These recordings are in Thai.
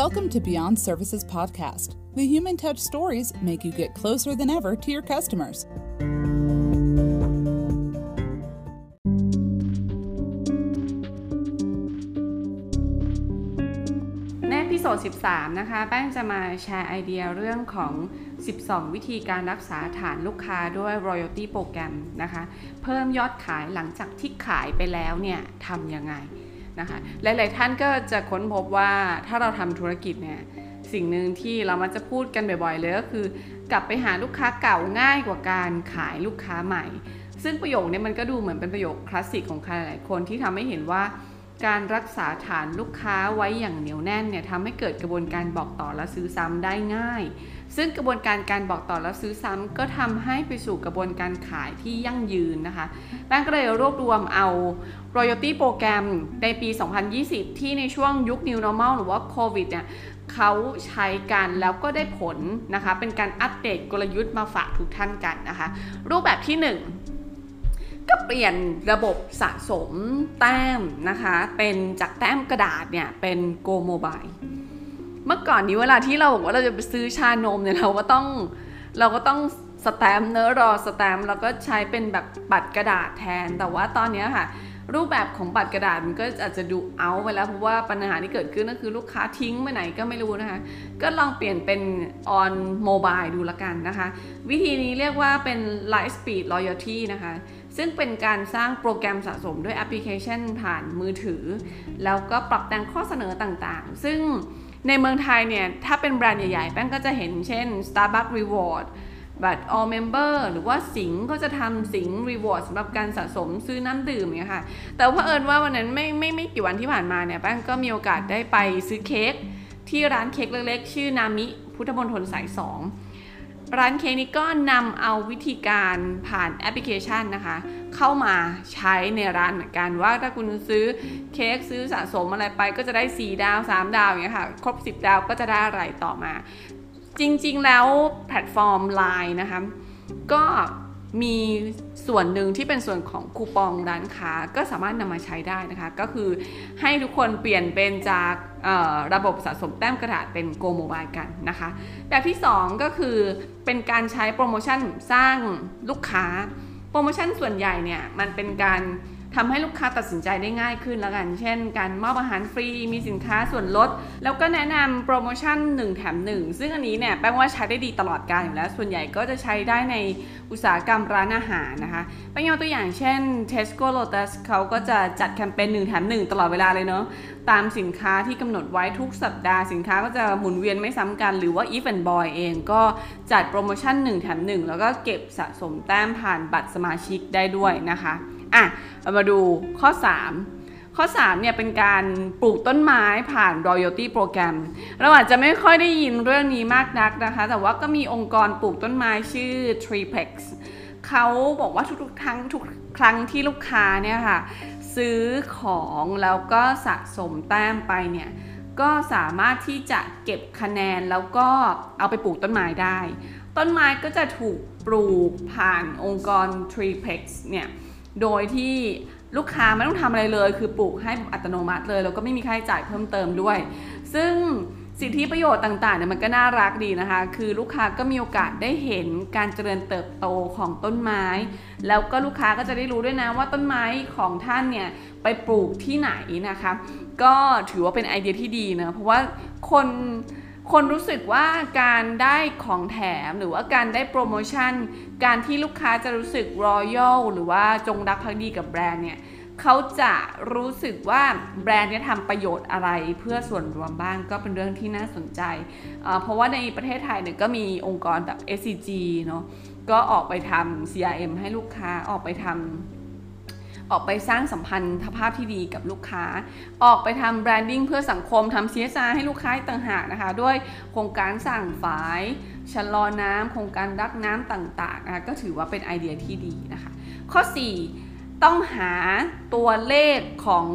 Welcome to Beyond Services Podcast. The human touch stories make you get closer than ever to your customers. ในพิโซด13 นะคะ แป้งจะมาแชร์ไอเดียเรื่องของ 12 วิธีการรักษาฐานลูกค้าด้วย royalty โปรแกรมนะคะ เพิ่มยอดขายหลังจากที่ขายไปแล้วเนี่ยทำยังไง นะคะหลาย ๆ ท่านก็จะค้นพบว่าถ้าเราทำธุรกิจเนี่ยสิ่งหนึ่งที่เรามักจะพูดกันบ่อย ๆ เลยก็คือ กลับไปหาลูกค้าเก่าง่ายกว่าการขายลูกค้าใหม่ ซึ่งประโยคนี้มันก็ดูเหมือนเป็นประโยคคลาสสิกของใครหลายคนที่ทำให้เห็นว่าการรักษาฐานลูกค้าไว้อย่างเหนียวแน่นเนี่ยทำให้เกิดกระบวนการบอกต่อและซื้อซ้ำได้ง่าย ซึ่งกระบวนการการบอกต่อและซื้อซ้ำก็ทำให้ไปสู่กระบวนการขายที่ยั่งยืนนะคะแป้งก็เลยรวบรวมเอา royalty โปรแกรมในปี 2020 ที่ในช่วงยุค new normal หรือว่าโควิดเนี่ยเขาใช้กันแล้วก็ได้ผลนะคะ เป็นการอัปเดตกลยุทธ์มาฝากทุกท่านกันนะคะ รูปแบบที่ 1 ก็เปลี่ยนระบบสะสมแต้มนะคะ เป็นจากแต้มกระดาษเนี่ย เป็น Go Mobile เมื่อก่อนนี้เวลาที่เราบอกว่าเราจะไปซื้อชานมเนี่ยเราก็ต้องเราก็ต้องสแตมเนอะรอสแตมแล้วก็ใช้เป็นแบบบัตรกระดาษแทน แต่ว่าตอนนี้ค่ะ รูปแบบของบัตรกระดาษมันก็อาจจะดูเอาไปแล้วเพราะว่าปัญหาที่เกิดขึ้นก็คือลูกค้าทิ้งไปไหนก็ไม่รู้นะคะ ก็ลองเปลี่ยนเป็น on mobile ดูละกันนะคะ วิธีนี้เรียกว่าเป็น light speed loyalty นะคะ ซึ่งเป็นการสร้างโปรแกรมสะสมด้วยแอปพลิเคชันผ่านมือถือ แล้วก็ปรับแต่งข้อเสนอต่างๆ ซึ่ง ในเมืองไทยเนี่ยถ้าเป็นแบรนด์ใหญ่ๆ แป้งก็จะเห็นเช่น Starbucks Reward บัตร all member หรือว่าสิงก็จะทำสิง reward สำหรับการสะสมซื้อน้ำดื่มเนี่ยค่ะ แต่ว่าเอิญว่าวันนั้นไม่ไม่ไม่กี่วันที่ผ่านมาเนี่ยแป้งก็มีโอกาสได้ไปซื้อเค้กที่ร้านเค้กเล็กๆ ชื่อนามิ พุทธมณฑลสายสอง ร้านเค้กนี้ก็นำเอาวิธีการผ่านแอปพลิเคชันนะคะ เข้ามาใช้ในร้านเหมือนกันว่าถ้าคุณซื้อเค้กซื้อสะสมอะไรไปก็จะได้ 4 ดาว 3 ดาวอย่างเงี้ยค่ะ ครบ 10 ดาวก็จะได้อะไรต่อมา จริงๆแล้วแพลตฟอร์ม Line นะคะก็ มีส่วนหนึ่งที่เป็นส่วนของคูปองร้านค้าก็สามารถนำมาใช้ได้นะคะ ก็คือให้ทุกคนเปลี่ยนเป็นจากระบบสะสมแต้มกระดาษเป็น go mobile กันนะคะ แบบที่ 2 ก็คือเป็นการใช้โปรโมชั่นสร้างลูกค้า โปรโมชั่นส่วนใหญ่เนี่ยมันเป็นการ ทำให้ลูกค้าตัดสินใจได้ง่ายขึ้นแล้วกัน เช่น การมอบอาหารฟรี มีสินค้าส่วนลด แล้วก็แนะนำโปรโมชั่น 1 แถม 1 ซึ่งอันนี้เนี่ยแปลว่าใช้ได้ดีตลอดการอยู่แล้ว ส่วนใหญ่ก็จะใช้ได้ในอุตสาหกรรมร้านอาหารนะคะไปยกตัวอย่างเช่น Tesco Lotus เขาก็จะจัดแคมเปญ1แถม 1 ตลอดเวลาเลยเนาะ ตามสินค้าที่กำหนดไว้ทุกสัปดาห์สินค้าก็จะหมุนเวียนไม่ซ้ำกัน หรือว่า Even Boy เองก็จัดโปรโมชั่น 1 แถม 1 แล้วก็เก็บสะสมแต้มผ่านบัตรสมาชิกได้ด้วยนะคะ อะเรามาดูข้อ 3ข้อ 3 เนี่ยเป็นการปลูกต้นไม้ผ่าน royalty โปรแกรมเราอาจจะไม่ค่อยได้ยินเรื่องนี้มากนักนะคะ แต่ว่าก็มีองค์กรปลูกต้นไม้ชื่อ Treeplex เขาบอกว่าทุกๆครั้งทุกครั้งที่ลูกค้าเนี่ยค่ะ ซื้อของแล้วก็สะสมแต้มไปเนี่ย ก็สามารถที่จะเก็บคะแนนแล้วก็เอาไปปลูกต้นไม้ได้ ต้นไม้ก็จะถูกปลูกผ่านองค์กร Treeplex เนี่ย โดยที่ลูกค้าไม่ต้องทำอะไรเลย คือปลูกให้อัตโนมัติเลย แล้วก็ไม่มีค่าใช้จ่ายเพิ่มเติมด้วย ซึ่งสิทธิประโยชน์ต่างๆเนี่ยมันก็น่ารักดีนะคะ คือลูกค้าก็มีโอกาสได้เห็นการเจริญเติบโตของต้นไม้ แล้วก็ลูกค้าก็จะได้รู้ด้วยนะว่าต้นไม้ของท่านเนี่ยไปปลูกที่ไหนนะคะ ก็ถือว่าเป็นไอเดียที่ดีนะ เพราะว่าคน คนรู้สึกว่าการได้ของแถมหรือว่าการได้โปรโมชั่น การที่ลูกค้าจะรู้สึกรอยัลหรือว่าจงรักภักดีกับแบรนด์เนี่ยเขาจะรู้สึกว่าแบรนด์เนี้ทำประโยชน์อะไรเพื่อส่วนรวมบ้างก็เป็นเรื่องที่น่าสนใจ เพราะว่าในประเทศไทยเนี่ยก็มีองค์กรแบบ SCG เนาะก็ออกไปทำ CRM ให้ลูกค้าออกไปทำ ออกไปสร้างสัมพันธภาพที่ดีกับลูกค้า ออกไปทำ branding เพื่อสังคมทำ CSR ให้ลูกค้าต่างหากนะคะ ด้วยโครงการสร้างฝายชะลอน้ำโครงการรักน้ำต่างๆนะคะก็ถือว่าเป็นไอเดียที่ดีนะคะ ข้อ 4 ต้องหาตัวเลขของ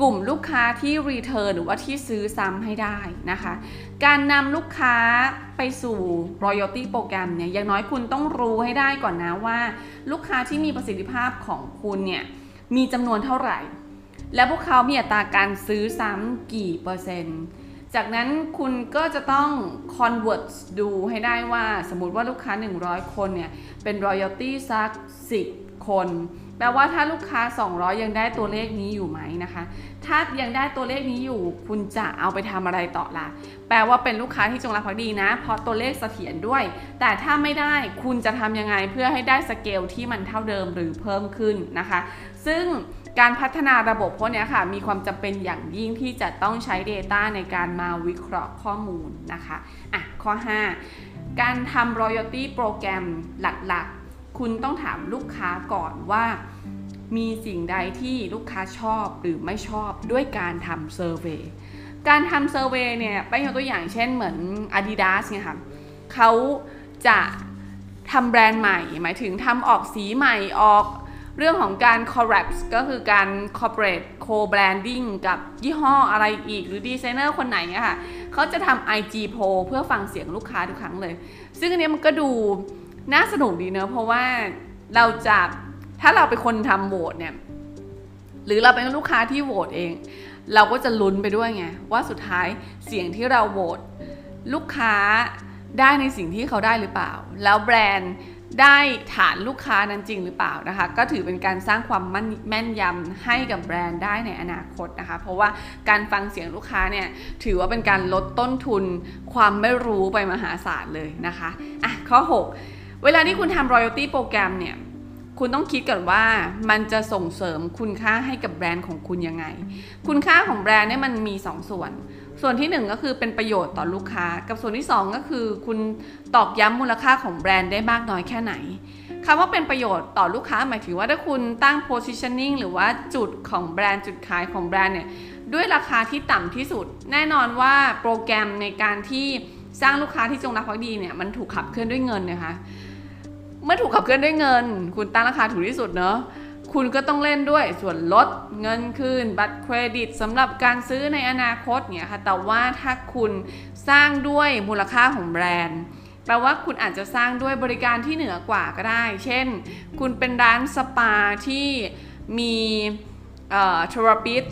กลุ่มลูกค้าที่ return หรือว่าที่ซื้อซ้ำให้ได้นะคะ การนำลูกค้าไปสู่ royalty โปรแกรมเนี่ยอย่างน้อยคุณต้องรู้ให้ได้ก่อนนะว่า ลูกค้าที่มีประสิทธิภาพของคุณเนี่ยมีจำนวนเท่าไหร่ และพวกเขามีอัตราการซื้อซ้ำกี่เปอร์เซ็นต์จากนั้นคุณก็จะต้อง convert ดูให้ได้ว่าสมมติว่าลูกค้า 100 คนเนี่ยเป็น royalty สัก 10 คน แปลว่าถ้าลูกค้า 200 ยังได้ตัวเลขนี้อยู่ไหมนะคะ ถ้ายังได้ตัวเลขนี้อยู่ คุณจะเอาไปทำอะไรต่อละแปลว่าเป็นลูกค้าที่จงรักภักดีนะ เพราะตัวเลขเสถียรด้วย แต่ถ้าไม่ได้คุณจะทำยังไงเพื่อให้ได้สเกลที่มันเท่าเดิมหรือเพิ่มขึ้นนะคะ ซึ่งการพัฒนาระบบพวกนี้ค่ะ มีความจำเป็นอย่างยิ่งที่จะต้องใช้ Data ในการมาวิเคราะห์ข้อมูลนะคะ อะ ข้อ 5 การทำ royalty โปรแกรมหลักๆ คุณต้องถามลูกค้าก่อนว่า มีสิ่งใดที่ลูกค้าชอบหรือไม่ชอบด้วยการทำเซอร์เวยการทำเซอร์เวยเนี่ยไปยกตัวอย่างเช่นเหมือน Adidas เนี่ยค่ะเขาจะทำแบรนด์ใหม่ หมายถึงทำออกสีใหม่ออกเรื่องของการ collab ก็คือการ corporate co-branding กับยี่ห้ออะไรอีก หรือดีไซเนอร์คนไหนอะค่ะเขาจะทำ IG poll เพื่อฟังเสียงลูกค้าทุกครั้งเลย ซึ่งอันนี้มันก็ดู น่าสนุกดีเนอะเพราะว่าเราจะถ้าเราเป็นคนทำโหวตเนี่ย หรือเราเป็นลูกค้าที่โหวตเอง เราก็จะลุ้นไปด้วยไงว่าสุดท้ายเสียงที่เราโหวตลูกค้าได้ในสิ่งที่เขาได้หรือเปล่า แล้วแบรนด์ได้ฐานลูกค้านั้นจริงหรือเปล่านะคะ ก็ถือเป็นการสร้างความแม่นยำให้กับแบรนด์ได้ในอนาคตนะคะ เพราะว่าการฟังเสียงลูกค้าเนี่ยถือว่าเป็นการลดต้นทุนความไม่รู้ไปมหาศาลเลยนะคะอะข้อ 6 เวลาที่คุณทำ royalty โปรแกรมเนี่ย คุณต้องคิดก่อนว่ามันจะส่งเสริมคุณค่าให้กับแบรนด์ของคุณยังไง คุณค่าของแบรนด์เนี่ยมันมี 2 ส่วน ส่วนที่ 1 ก็คือเป็นประโยชน์ต่อลูกค้า กับส่วนที่ 2 ก็คือ คุณตอกย้ำมูลค่าของแบรนด์ได้มากน้อยแค่ไหนคำว่าเป็นประโยชน์ต่อลูกค้าหมายถึงว่าถ้าคุณตั้ง positioning หรือว่าจุดของแบรนด์จุดขายของแบรนด์เนี่ยด้วยราคาที่ต่ำที่สุด แน่นอนว่าโปรแกรมในการที่สร้างลูกค้าที่จงรักภักดีเนี่ยมันถูกขับเคลื่อนด้วยเงินนะคะ เมื่อถูกขับเคลื่อนด้วยเงิน คุณตั้งราคาถูกที่สุดเนาะคุณก็ต้องเล่นด้วยส่วนลดเงินคืน บัตรเครดิตสำหรับการซื้อในอนาคตเนี่ยค่ะแต่ว่าถ้าคุณสร้างด้วยมูลค่าของแบรนด์แปลว่าคุณอาจจะสร้างด้วยบริการที่เหนือกว่าก็ได้ เช่น คุณเป็นร้านสปาที่มีเทอราปิส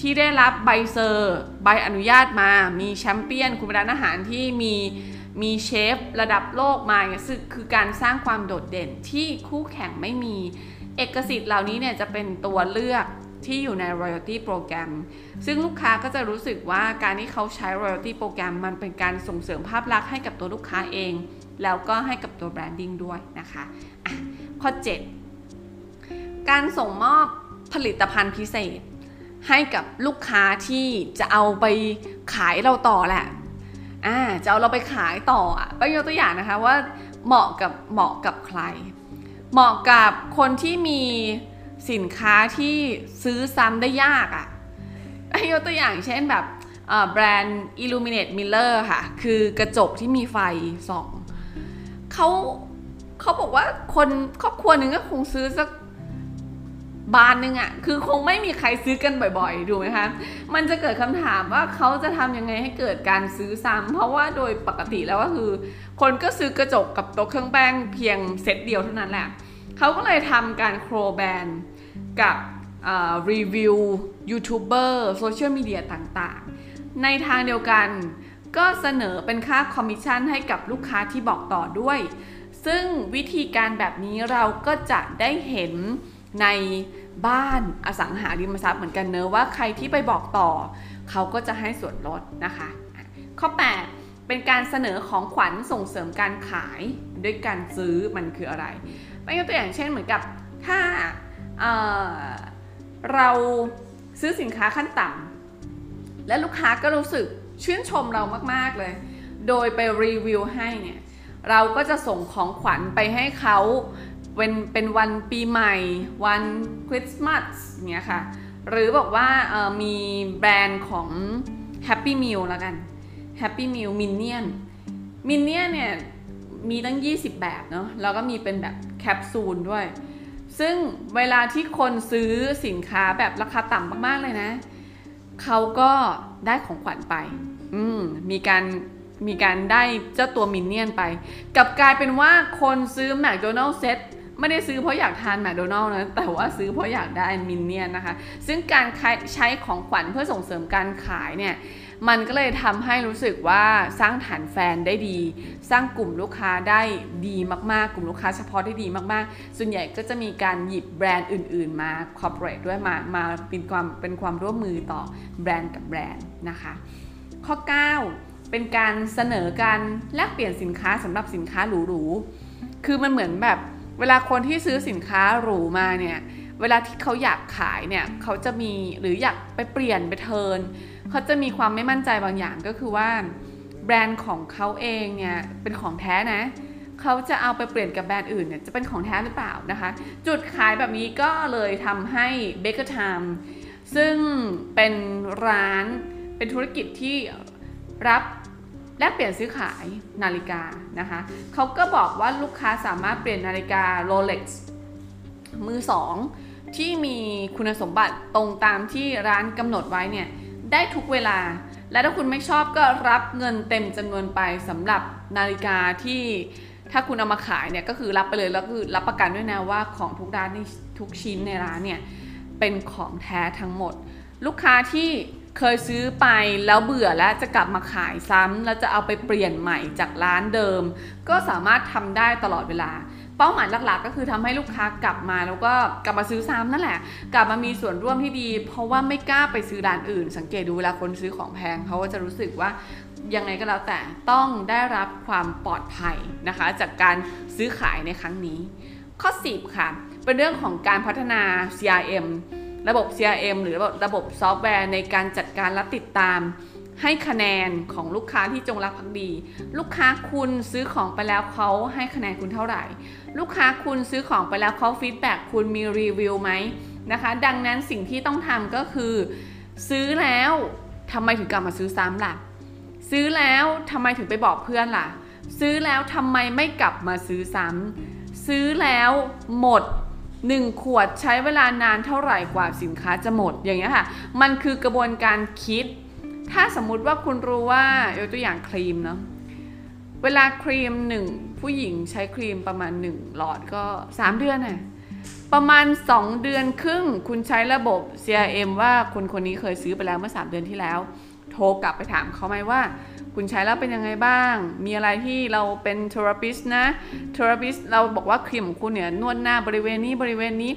ที่ได้รับใบเซอร์ ใบอนุญาตมา มีแชมเปี้ยน คุณเป็นร้านอาหารที่มี มีเชฟระดับโลกมาเนี่ยคือการสร้างความโดดเด่นที่คู่แข่งไม่มี เอกสิทธิ์เหล่านี้เนี่ยจะเป็นตัวเลือกที่อยู่ใน royalty โปรแกรมซึ่งลูกค้าก็จะรู้สึกว่าการที่เขาใช้ royalty โปรแกรมมันเป็นการส่งเสริมภาพลักษณ์ให้กับตัวลูกค้าเอง แล้วก็ให้กับตัวแบรนดิ้งด้วยนะคะะข้อ 7 การส่งมอบผลิตภัณฑ์พิเศษให้กับลูกค้าที่จะเอาไปขายเราต่อแหละ อ่าจะเอาเราไปขายต่ออะไปยกตัวอย่างนะคะว่าเหมาะกับเหมาะกับใคร เหมาะกับคนที่มีสินค้าที่ซื้อซ้ำได้ยากอะ่ะยกตัวอย่างเช่นแบบแบรนด์ Illuminate Miller ค่ะ คือกระจกที่มีไฟส่องเขาเขาบอกว่าคนครอบครัวหนึ่งก็คงซื้อสัก บานหนึ่งอะคือคงไม่มีใครซื้อกันบ่อยๆ ดูไหมคะ มันจะเกิดคำถามว่าเขาจะทำยังไงให้เกิดการซื้อซ้ำเพราะว่าโดยปกติแล้วก็คือ คนก็ซื้อกระจกกับโต๊ะเครื่องแป้งเพียงเซตเดียวเท่านั้นแหละ เขาก็เลยทำการโครแบนกับรีวิวยูทูบเบอร์โซเชียลมีเดียต่างๆ ในทางเดียวกันก็เสนอเป็นค่าคอมมิชชั่นให้กับลูกค้าที่บอกต่อด้วย ซึ่งวิธีการแบบนี้เราก็จะได้เห็น ในบ้านอสังหาริมทรัพย์เหมือนกันเนอะว่าใครที่ไปบอกต่อ เขาก็จะให้ส่วนลดนะคะ ข้อ 8 เป็นการเสนอของขวัญส่งเสริมการขายด้วยการซื้อมันคืออะไรไม่ยกตัวอย่างเช่นเหมือนกับถ้าเเราซื้อสินค้าขั้นต่ำและลูกค้าก็รู้สึกชื่นชมเรามากๆเลย โดยไปรีวิวให้เนี่ยเราก็จะส่งของขวัญไปให้เขา เป็นเป็นวันปีใหม่ วันคริสต์มาสเนี่ยค่ะ หรือบอกว่ามีแบรนด์ของ Happy Meal แล้วกัน Happy Meal Minion Minion เนี่ยมีตั้ง 20 แบบเนาะแล้วก็มีเป็นแบบแคปซูลด้วย ซึ่งเวลาที่คนซื้อสินค้าแบบราคาต่ำมากๆเลยนะ เขาก็ได้ของขวัญไป อืมมีการมีการได้เจ้าตัวมินเนี่ยนไป กับกลายเป็นว่าคนซื้อแมคโดนัลด์เซต ไม่ได้ซื้อเพราะอยากทานแมคโดนัลล์นะ แต่ว่าซื้อเพราะอยากได้มินเนี่ยนนะคะ ซึ่งการใช้ของขวัญเพื่อส่งเสริมการขายเนี่ย มันก็เลยทำให้รู้สึกว่าสร้างฐานแฟนได้ดี สร้างกลุ่มลูกค้าได้ดีมากๆ กลุ่มลูกค้าเฉพาะได้ดีมากๆ ส่วนใหญ่ก็จะมีการหยิบแบรนด์อื่น ๆ มาคอร์ปอเรทด้วยมา มาเป็นความเป็นความร่วมมือต่อแบรนด์กับแบรนด์นะคะ ข้อ 9 เป็นการเสนอการแลกเปลี่ยนสินค้าสำหรับสินค้าหรูๆ คือมันเหมือนแบบ เวลาคนที่ซื้อสินค้าหรูมาเนี่ยเวลาที่เขาอยากขายเนี่ยเขาจะมีหรืออยากไปเปลี่ยนไปเทินเขาจะมีความไม่มั่นใจบางอย่างก็คือว่าแบรนด์ของเขาเองเนี่ยเป็นของแท้นะเขาจะเอาไปเปลี่ยนกับแบรนด์อื่นเนี่ยจะเป็นของแท้หรือเปล่านะคะ จุดขายแบบนี้ก็เลยทำให้ Baker Time ซึ่งเป็นร้านเป็นธุรกิจที่รับ แลกเปลี่ยนซื้อขายนาฬิกานะคะเขาก็บอกว่าลูกค้าสามารถเปลี่ยนนาฬิกา Rolex มือสองที่มีคุณสมบัติตรงตามที่ร้านกำหนดไว้เนี่ยได้ทุกเวลา และถ้าคุณไม่ชอบก็รับเงินเต็มจำนวนไปสำหรับนาฬิกาที่ถ้าคุณเอามาขายเนี่ยก็คือรับไปเลยแล้วคือรับประกันด้วยนะว่าของทุกร้านนี่ทุกชิ้นในร้านเนี่ยเป็นของแท้ทั้งหมด ลูกค้าที่ เคยซื้อไปแล้วเบื่อแล้วจะกลับมาขายซ้ำแล้วจะเอาไปเปลี่ยนใหม่จากร้านเดิม ก็สามารถทำได้ตลอดเวลา เป้าหมายหลักๆ ก็คือทำให้ลูกค้ากลับมาแล้วก็กลับมาซื้อซ้ำนั่นแหละ กลับมามีส่วนร่วมที่ดี เพราะว่าไม่กล้าไปซื้อร้านอื่น สังเกตดูเวลาคนซื้อของแพงเขาก็จะรู้สึกว่ายังไงก็แล้วแต่ต้องได้รับความปลอดภัยนะคะ จากการซื้อขายในครั้งนี้ ข้อ 10 ค่ะ เป็นเรื่องของการพัฒนา CRM ระบบ CRM หรือระบบซอฟต์แวร์ในการจัดการและติดตาม ให้คะแนนของลูกค้าที่จงรักภักดี ลูกค้าคุณซื้อของไปแล้วเขาให้คะแนนคุณเท่าไหร่ ลูกค้าคุณซื้อของไปแล้วเขา feedback คุณมีรีวิวไหมนะคะ ดังนั้นสิ่งที่ต้องทำก็คือ ซื้อแล้วทำไมถึงกลับมาซื้อซ้ำล่ะ ซื้อแล้วทำไมถึงไปบอกเพื่อนล่ะ ซื้อแล้วทำไมไม่กลับมาซื้อซ้ำซื้อแล้วหมด 1 ขวดใช้เวลานานเท่าไหร่กว่าสินค้าจะหมดอย่างเงี้ยค่ะ มันคือกระบวนการคิด ถ้าสมมุติว่าคุณรู้ว่ายกตัวอย่างครีมเนาะเวลาครีมหนึ่งผู้หญิงใช้ครีมประมาณ 1 หลอดก็ 3 เดือนน่ะประมาณ 2 เดือนครึ่ง คุณใช้ระบบ CRM ว่าคนคนนี้เคยซื้อไปแล้วเมื่อ 3 เดือนที่แล้ว โทรกลับไปถามเขาไหมว่า คุณใช้แล้วเป็นยังไงบ้าง มีอะไรที่เราเป็นเทอราปิสนะเทอราปิสเราบอกว่าครีมของคุณเนี่ยนวดหน้าบริเวณนี้บริเวณนี้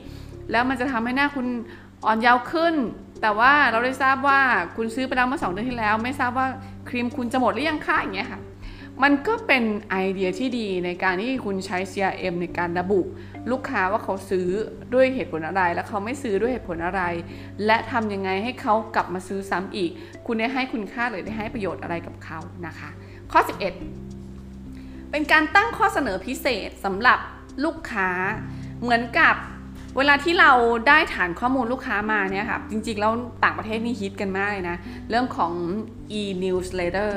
แล้วมันจะทำให้หน้าคุณอ่อนเยาว์ขึ้น แต่ว่าเราได้ทราบว่าคุณซื้อไปแล้วเมื่อสองเดือนที่แล้ว ไม่ทราบว่าครีมคุณจะหมดหรือยังคะอย่างเงี้ยค่ะ มันก็เป็นไอเดียที่ดีในการที่คุณใช้ CRM ในการระบุ ลูกค้าว่าเขาซื้อด้วยเหตุผลอะไร และเขาไม่ซื้อด้วยเหตุผลอะไร และทำยังไงให้เขากลับมาซื้อซ้ำอีก คุณได้ให้คุณค่าหรือได้ให้ประโยชน์อะไรกับเขานะคะ ข้อ 11 เป็นการตั้งข้อเสนอพิเศษสำหรับลูกค้าเหมือนกับเวลาที่เราได้ฐานข้อมูลลูกค้ามาเนี่ยค่ะจริงๆแล้วต่างประเทศนี่ฮิตกันมากเลยนะ เรื่องของ e-newsletter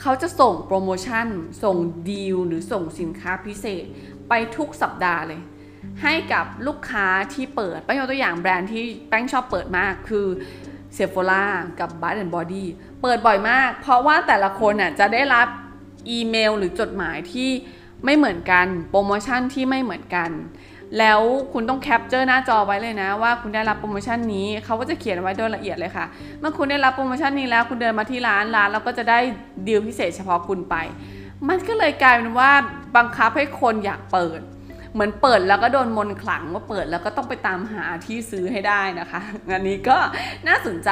เขาจะส่งโปรโมชั่น ส่งดีลหรือส่งสินค้าพิเศษไปทุกสัปดาห์เลย ให้กับลูกค้าที่เปิดแป้งยกตัวอย่างแบรนด์ที่แป้งชอบเปิดมากคือ Sephora กับ Bath and Body เปิดบ่อยมาก เพราะว่าแต่ละคนน่ะจะได้รับอีเมลหรือจดหมายที่ไม่เหมือนกัน โปรโมชั่นที่ไม่เหมือนกัน แล้วคุณต้อง capture หน้าจอไว้เลยนะ ว่าคุณได้รับโปรโมชั่นนี้เขาก็จะเขียนไว้โดยละเอียดเลยค่ะ เมื่อคุณได้รับโปรโมชั่นนี้แล้วคุณเดินมาที่ร้านร้านแล้วก็จะได้ดีลพิเศษเฉพาะคุณไป มันก็เลยกลายเป็นว่าบังคับให้คนอยากเปิด เหมือนเปิดแล้วก็โดนมนขลังว่าเปิดแล้วก็ต้องไปตามหาที่ซื้อให้ได้นะคะอันนี้ก็น่าสนใจ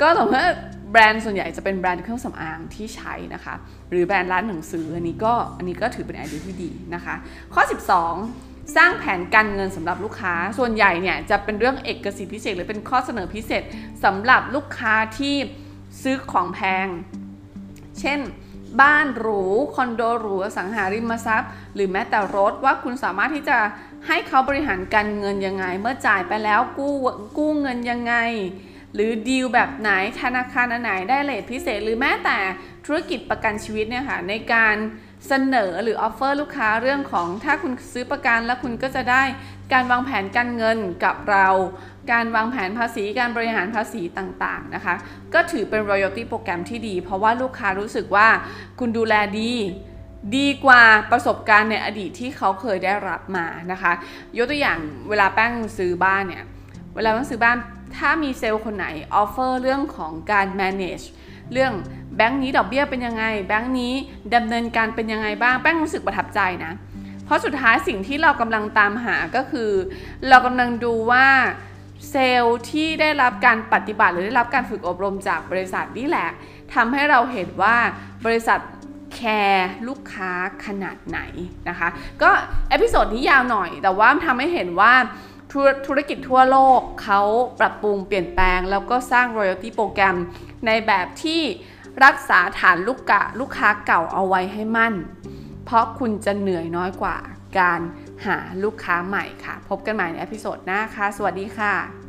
ก็แต่ว่าแบรนด์ส่วนใหญ่จะเป็นแบรนด์เครื่องสำอางที่ใช้นะคะ หรือแบรนด์ร้านหนังสืออันนี้ก็อันนี้ก็ถือเป็นไอเดียที่ดีนะคะ ข้อ 12 สร้างแผนการเงินสำหรับลูกค้า ส่วนใหญ่เนี่ยจะเป็นเรื่องเอกสิทธิพิเศษ หรือเป็นข้อเสนอพิเศษสำหรับลูกค้าที่ซื้อของแพง เช่น บ้านหรู คอนโดหรูอสังหาริมทรัพย์ หรือแม้แต่รถว่าคุณสามารถที่จะให้เขาบริหารการเงินยังไง เมื่อจ่ายไปแล้วกู้กู้เงินยังไง หรือดีลแบบไหนธนาคารไหนได้ rate พิเศษ หรือแม้แต่ธุรกิจประกันชีวิตเนี่ยค่ะในการ เสนอหรือ offer ลูกค้าเรื่องของถ้าคุณซื้อประกันแล้วคุณก็จะได้การวางแผนการเงินกับเรา การวางแผนภาษีการบริหารภาษีต่างๆนะคะ ก็ถือเป็น royalty โปรแกรมที่ดี เพราะว่าลูกค้ารู้สึกว่าคุณดูแลดีดีกว่าประสบการณ์ในอดีตที่เขาเคยได้รับมานะคะ ยกตัวอย่างเวลาแป้งซื้อบ้านเนี่ย เวลาแป้งซื้อบ้านถ้ามีเซลส์คนไหน offer เรื่องของการ manage เรื่องแบงค์นี้ดอกเบี้ยเป็นยังไง แบงค์นี้ดำเนินการเป็นยังไงบ้างแป้งรู้สึกประทับใจนะ เพราะสุดท้ายสิ่งที่เรากำลังตามหาก็คือ เรากำลังดูว่าเซลส์ที่ได้รับการปฏิบัติหรือได้รับการฝึกอบรมจากบริษัทนี่แหละทำให้เราเห็นว่าบริษัทแคร์ลูกค้าขนาดไหนนะคะ ก็ episode นี้ยาวหน่อย แต่ว่าทำให้เห็นว่า ธุรธุรกิจทั่วโลกเขาปรับปรุงเปลี่ยนแปลง แล้วก็สร้าง royalty โปรแกรมในแบบที่รักษาฐานลูกกะลูกค้าเก่าเอาไว้ให้มั่น เพราะคุณจะเหนื่อยน้อยกว่าการหาลูกค้าใหม่ค่ะ พบกันใหม่ในอพิโซดหน้าค่ะ สวัสดีค่ะ